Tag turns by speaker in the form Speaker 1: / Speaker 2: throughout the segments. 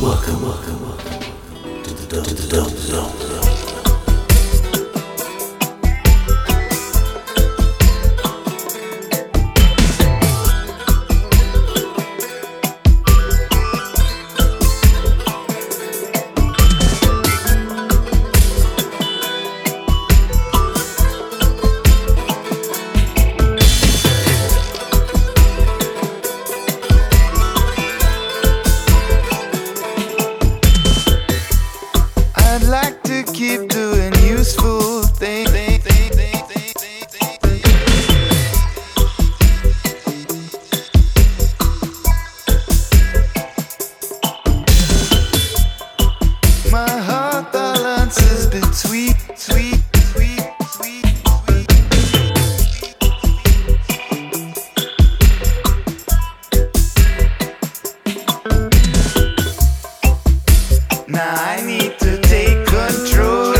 Speaker 1: Welcome, welcome, welcome to the Dub Zone.
Speaker 2: Now I need to take control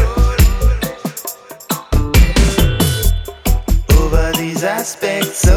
Speaker 2: over these aspects.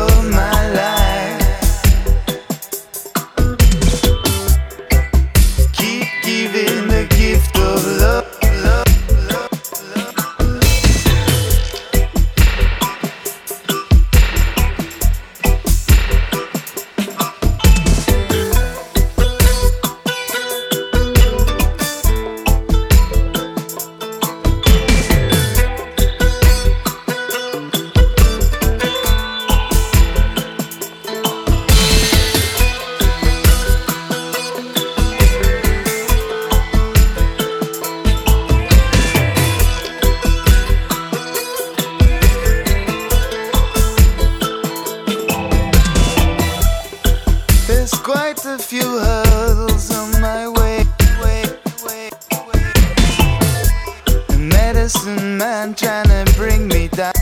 Speaker 2: innocent man trying to bring me down.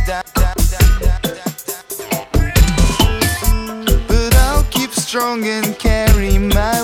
Speaker 2: But I'll keep strong and carry my.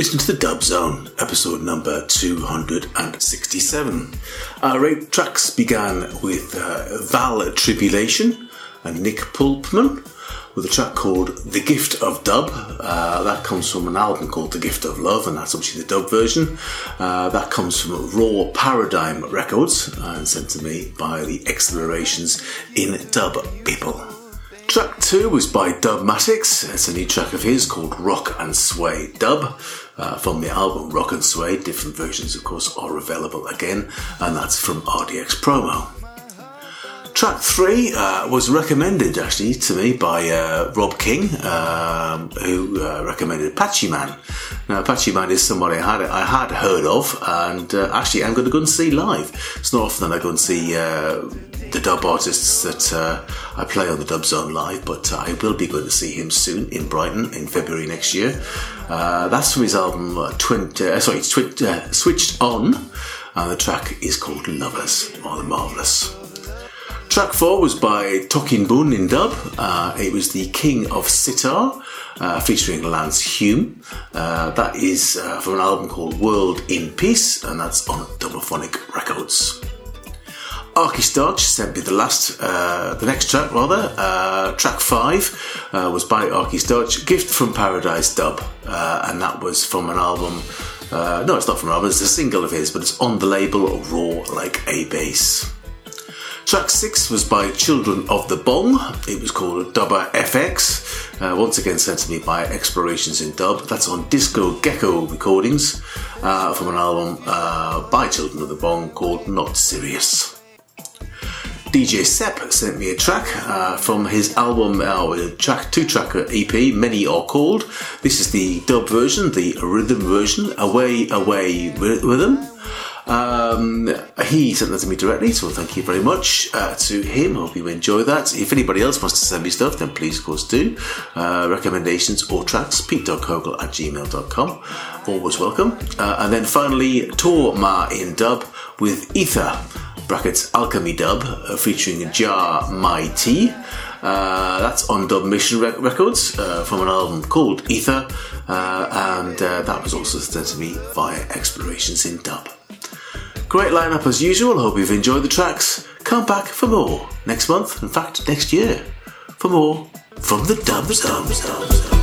Speaker 1: Listening to the Dub Zone, episode number 267. Our eight tracks began with uh, Val Tribulation and Nick Pulpman with a track called The Gift of Dub. Uh, that comes from an album called The Gift of Love, and that's obviously the dub version. Uh, that comes from Raw Paradigm Records and sent to me by the Explorations in Dub People. Track two was by Dubmatix. It's a new track of his called Rock and Sway Dub uh, from the album Rock and Sway. Different versions, of course, are available again, and that's from RDX Promo. Track three uh, was recommended actually to me by uh, Rob King, um, who uh, recommended Patchyman. Now, Patchyman is somebody I had I had heard of, and uh, actually I'm going to go and see live. It's not often that I go and see uh, the dub artists that uh, I play on the Dub Zone live, but I will be going to see him soon in Brighton in February next year. That's from his album Twin, sorry, Twi- Switched On, and the track is called Lovers, or The Marvelous. Track four was by Tokiboun in dub. Uh, it was the King of Sitar, uh, featuring Lance Hume. Uh, that is uh, from an album called World in Peace, and that's on Dubophonic Records. Arky Starch sent me the last, uh, the next track rather. Uh, track five was by Arky Starch, Gift from Paradise dub, and that was from an album. no, it's not from an album. It's a single of his, but it's on the label Roar Like a Bass. Track 6 was by Children of the Bong. It was called Dubber FX. Uh, once again sent to me by Explorations in Dub. That's on Disco Gecko Recordings uh, from an album uh, by Children of the Bong called Not Serious. DJ Sep sent me a track uh, from his album, uh, track two track EP, Many Are Called. This is the dub version, the rhythm version, Away Away Rhythm. Um, he sent that to me directly, so thank you very much uh, to him. Hope you enjoy that. If anybody else wants to send me stuff, then please, of course, do. Uh, recommendations or tracks, pete.kogel at gmail.com. Always welcome. Uh, and then finally, Tor Ma in dub with Ether, brackets Alchemy dub, uh, featuring Jah My-T. Uh, that's on Dubmission Records uh, from an album called Ether, uh, and uh, that was also sent to me via Explorations in Dub. Great lineup as usual. Hope you've enjoyed the tracks. Come back for more next month. In fact, next year for more from the Dub.